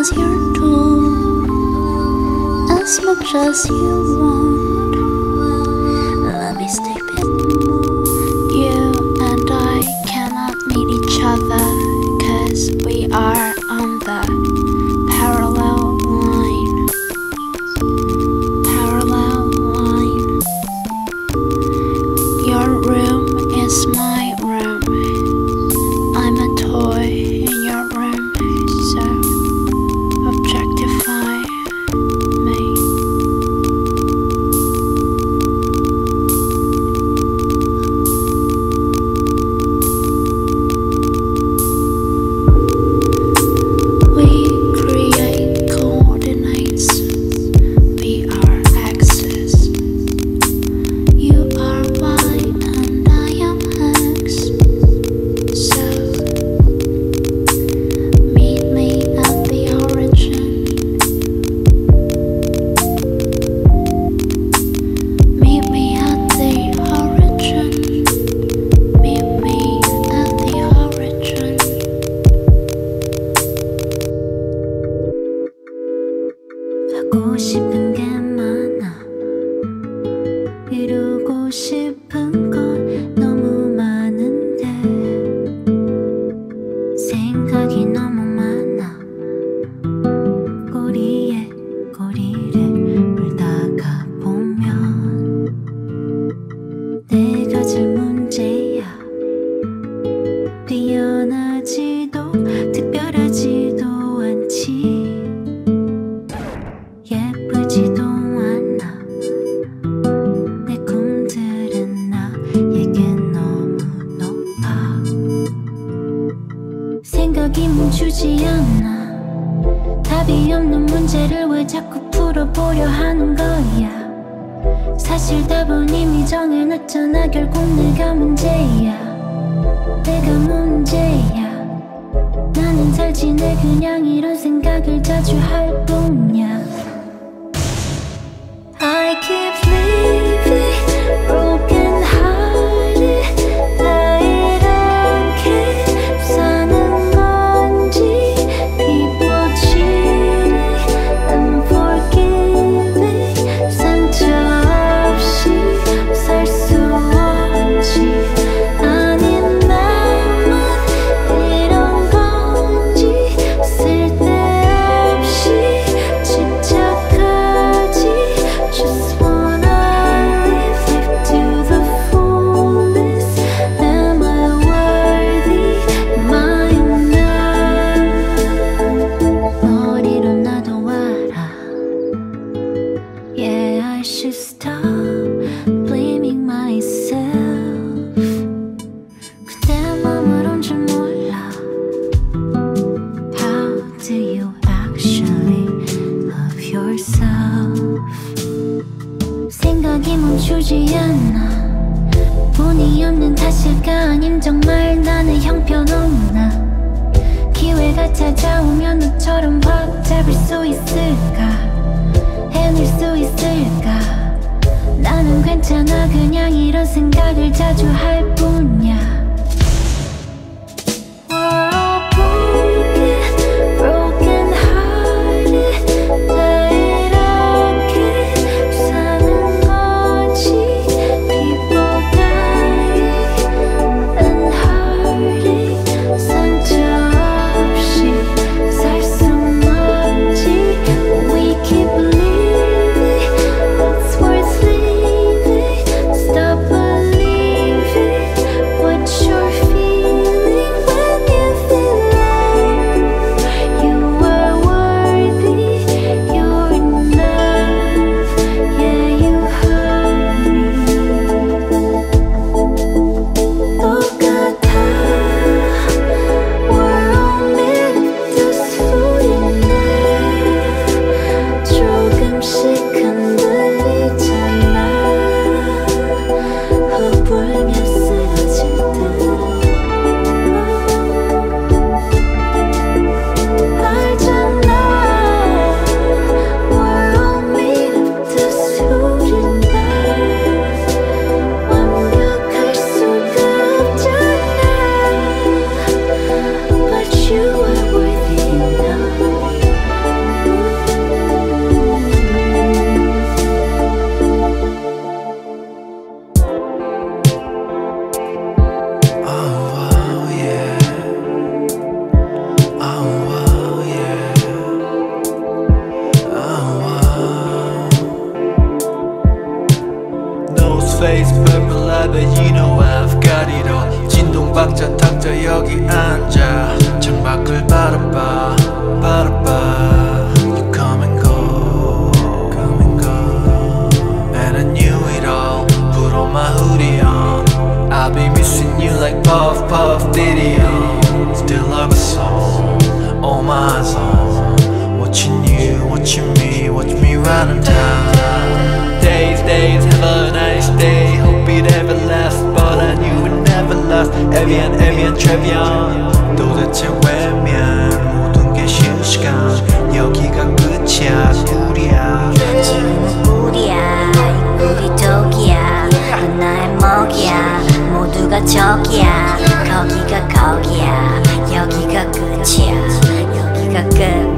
as your tool, as much as you want. 자꾸 풀어보려 하는 거야. 사실 답은 이미 정해놨잖아. 결국 내가 문제야. 내가 문제야. 나는 살지 내 그냥 이런 생각을 자주 할 뿐이야. You like puff puff videos Still have a soul on oh, my own Watching you, watching me, watch me run down. Days, days, have a nice day. Hope it ever lasts But I knew it never lasts Evian, Evian, Trevian 도대체 왜면 모든 게 실시간. 여기가 끝이야. 저기가 저기야. 거기가 거기야. 여기가 끝이야. 여기가 끝.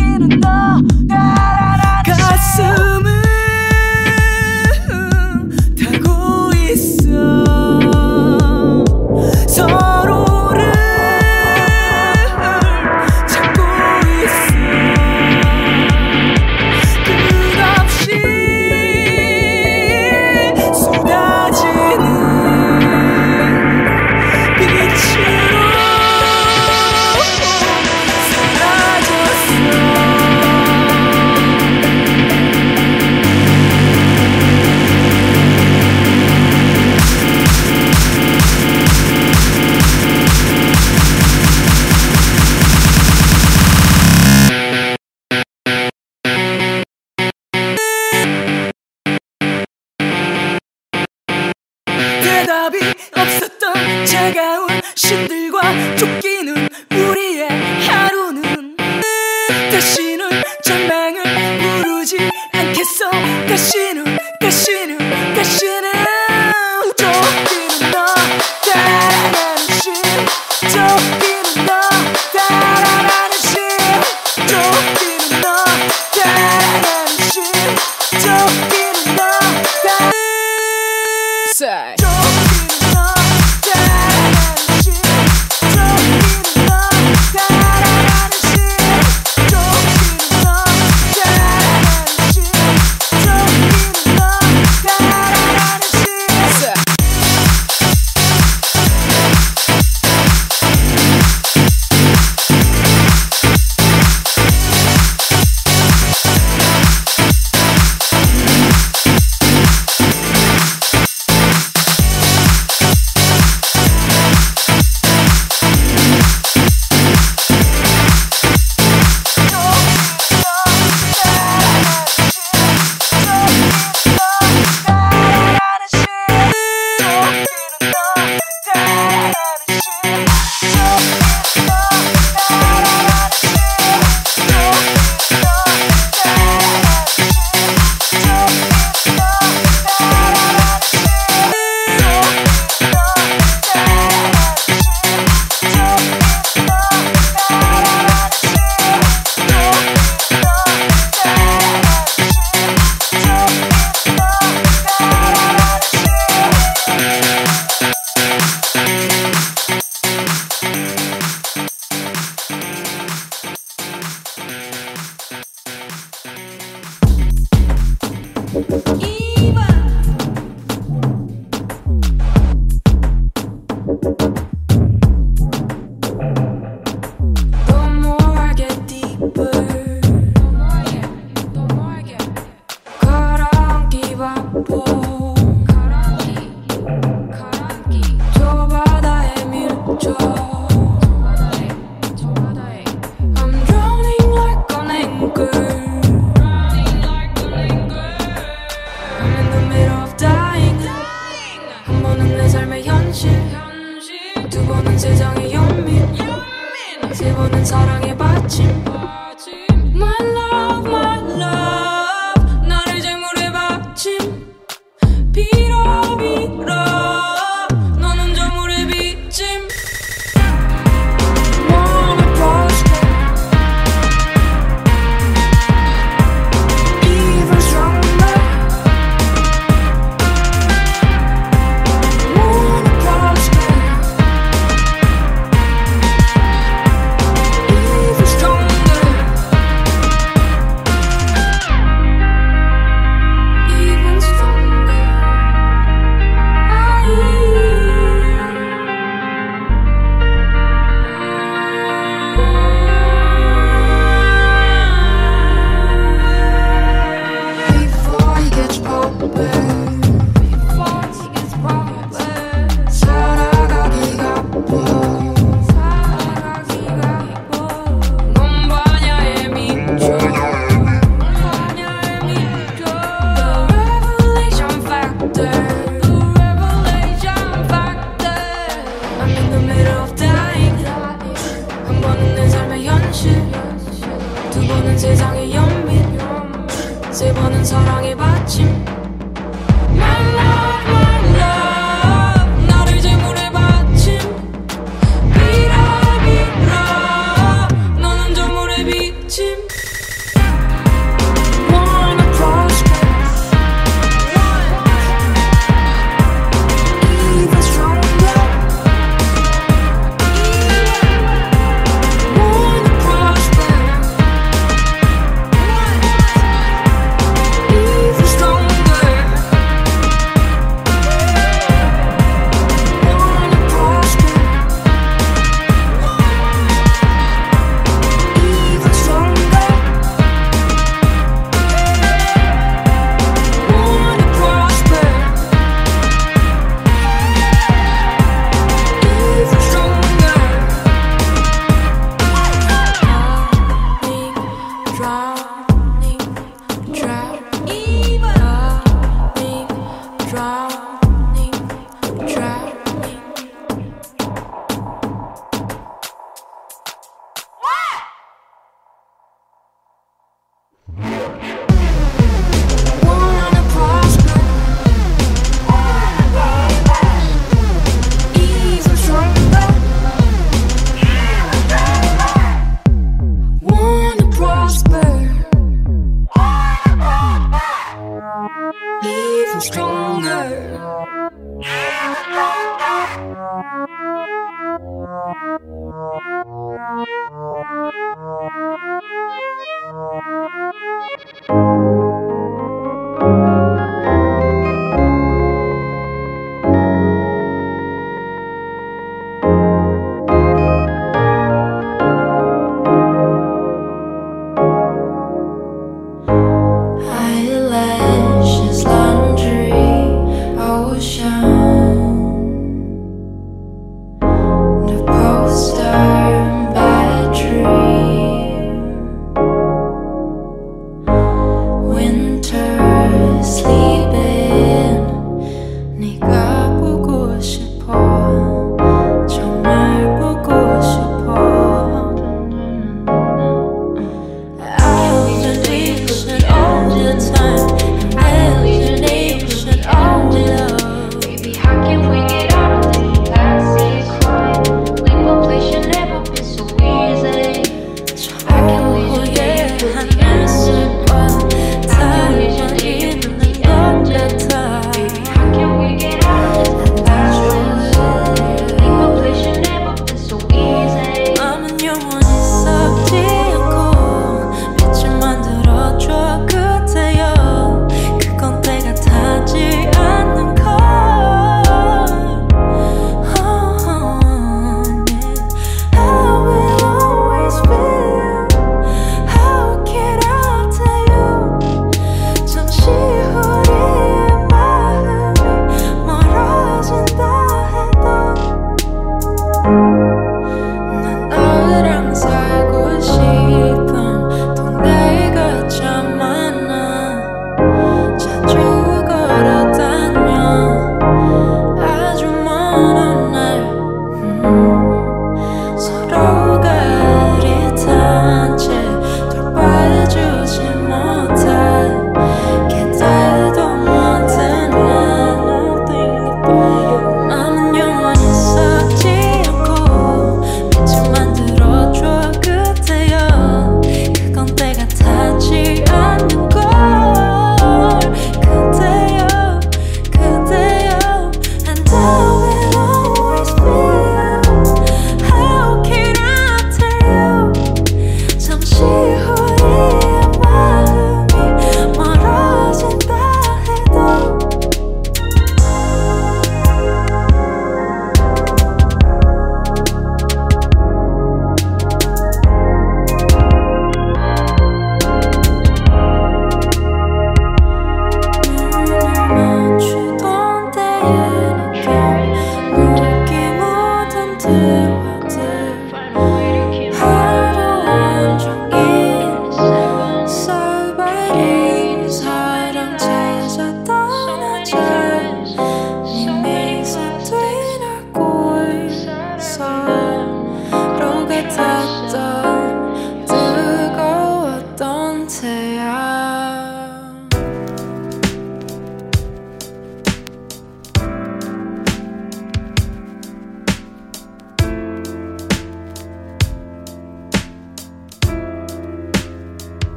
길은 너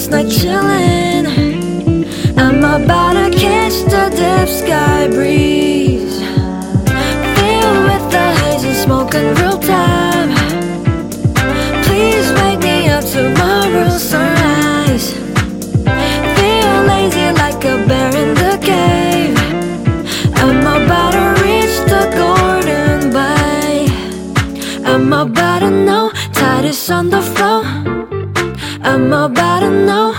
last night chilling. I'm about to catch the deep sky breeze. Filled with the haze and smoke in real time. Please wake me up tomorrow sunrise. Feel lazy like a bear in the cave. I'm about to reach the golden bay. I'm about to know, tide is on the floor. I'm about to know.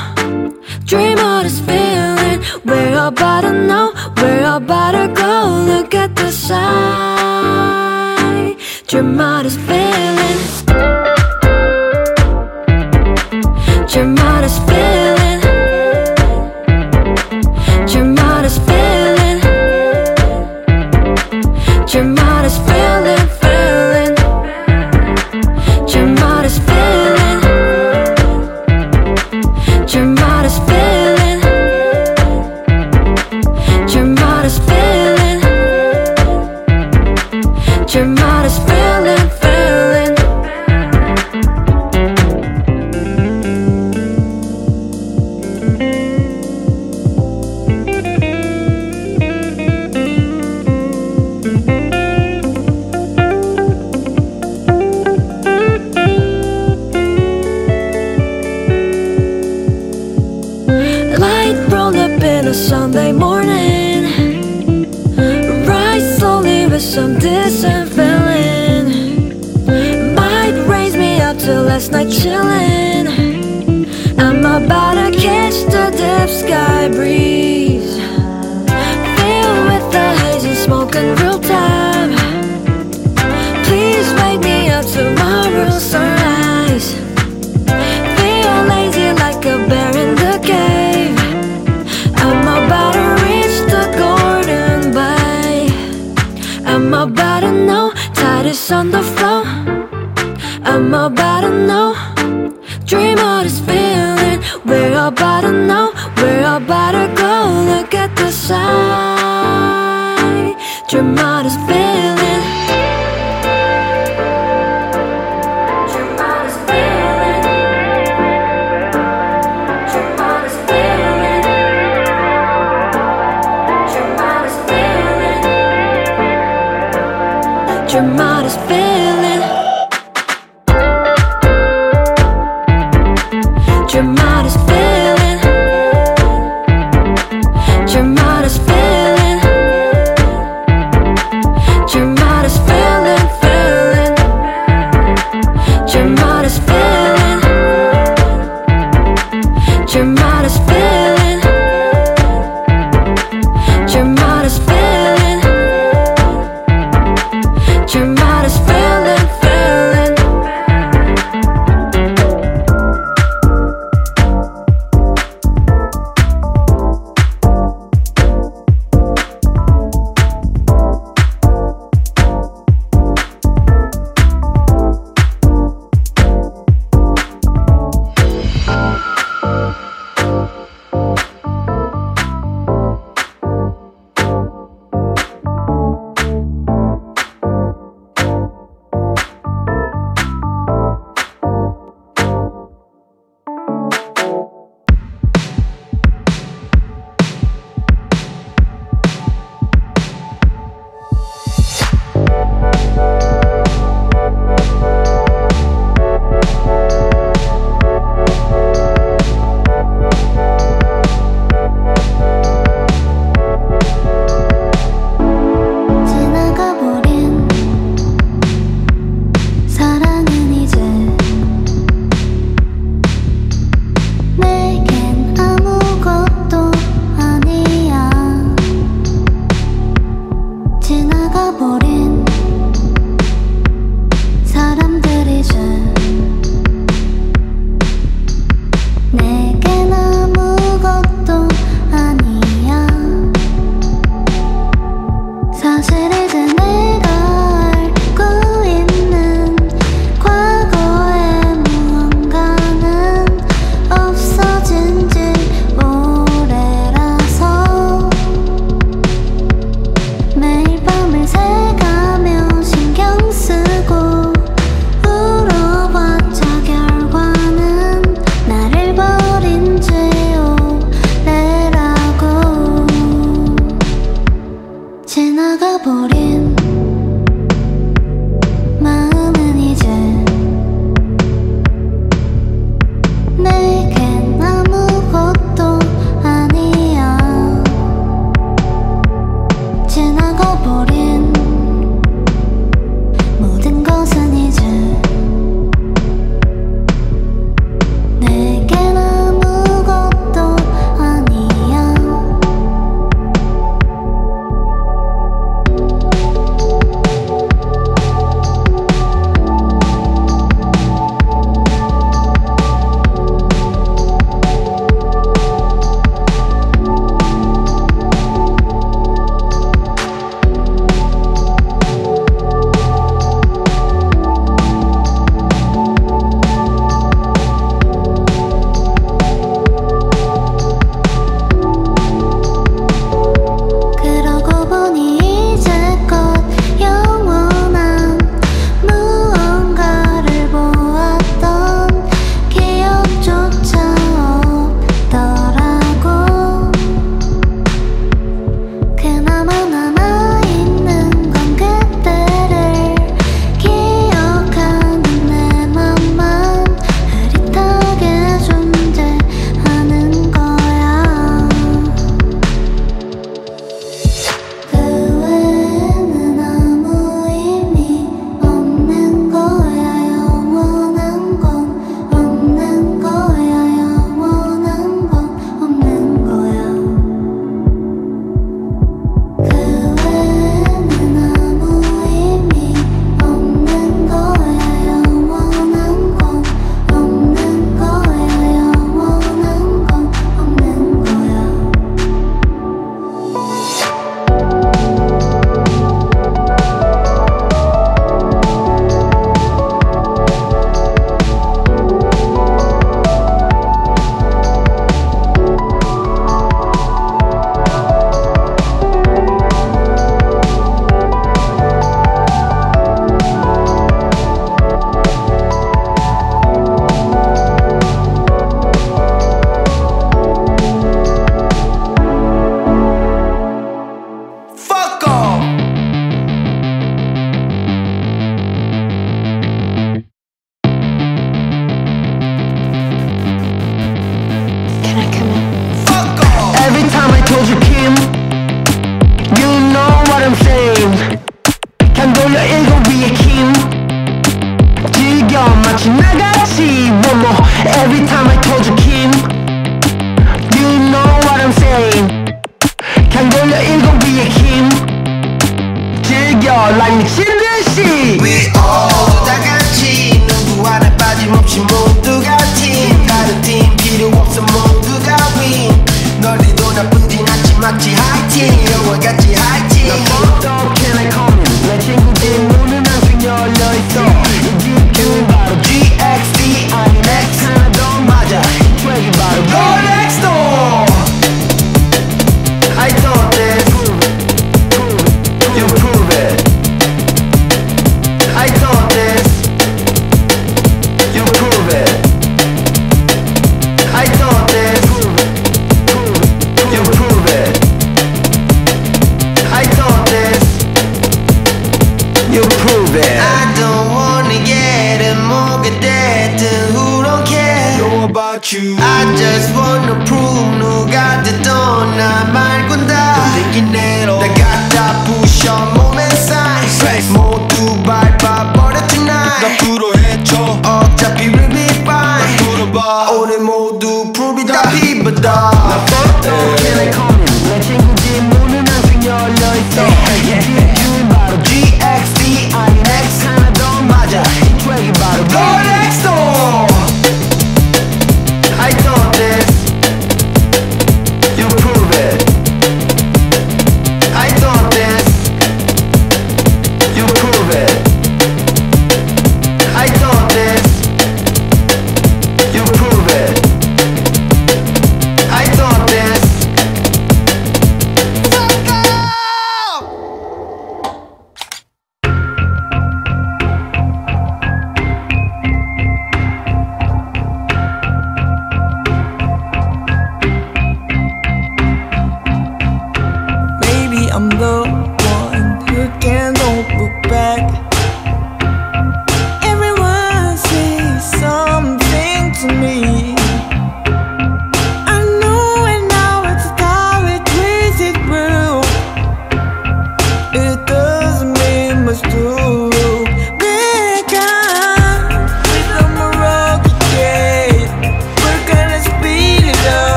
Dream of this feeling. We're about to know. We're about to go. Look at the sign. Dream of this feeling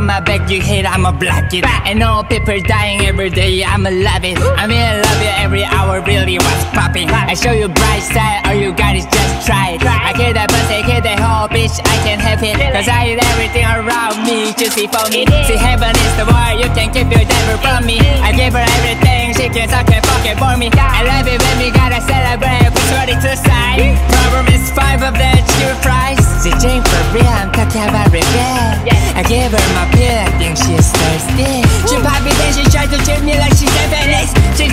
on my back, you hate, I'ma block it. And all people dying every day, I'ma love it. I'm in love you every hour, really what's popping. I show you bright side, all you got is just try it. I kill that pussy, kill that whole bitch, I can have it. Cause I eat everything around me, juicy for me. See, heaven is the war, you can keep your devil from me. I give her everything, she can suck and fuck it for me. I love it when we gotta celebrate, push ready to side. Problem is five of the cheer fries. See, Jane for real, I'm talking about regret. I give her my Wiele pięknie jesteś ty Czy then she się to czy me like z Venice Czy z tej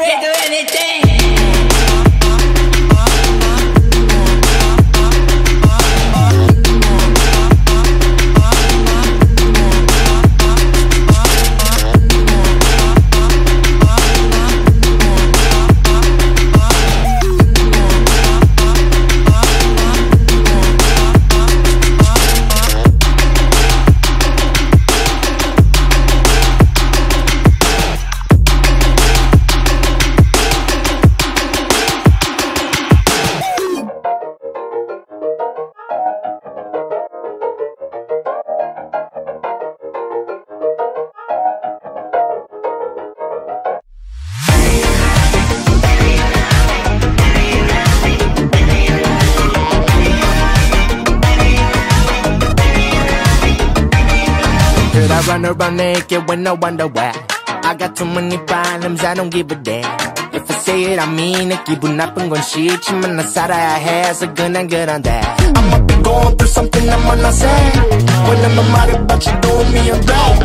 will do anything. run around naked when I wonder why. I got too many problems, I don't give a damn. If I say it, I mean it. 기분 나쁜 건 싫지만 나 살아야 해. 해서 그냥 그런데. I might be going through something I'm not saying. When I'm 말을 but you doing me a wrong.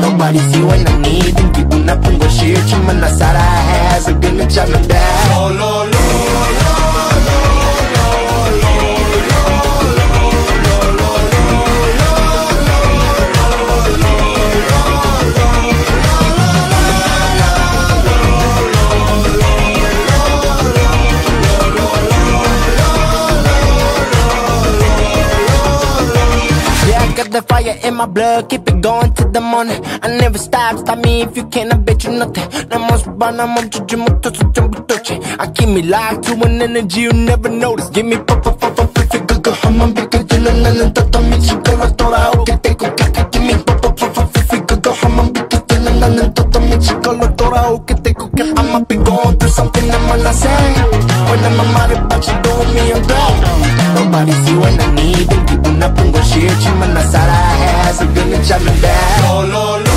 Nobody's you and I need. needing. 기분 나쁜 건 싫지만 나 살아야 해서 그냥 잡는데. Lo, lo, lo, lo. in my blood, keep it going to the morning. I never stop, stop me if you can, I bet you nothing. 나 모습 하나 멈추지 못해서 전부터지. I keep me locked to an energy you never notice. Give me pop, pop, pop, pop, pop, 그거 한번 비켜줄래 나는 또 미친 걸로 돌아오게 되고 가까 Give me pop, pop, pop, pop, pop, 그거 한번 비켜줄래 나는 또 미친 걸로 돌아오게 되고 가 I'ma be going through something I'm not saying. when I'm 말해봐, you know me I'm bad. Nobody see what I need. Don't give up, I'm gon' share my Man, I said I has a good job in that.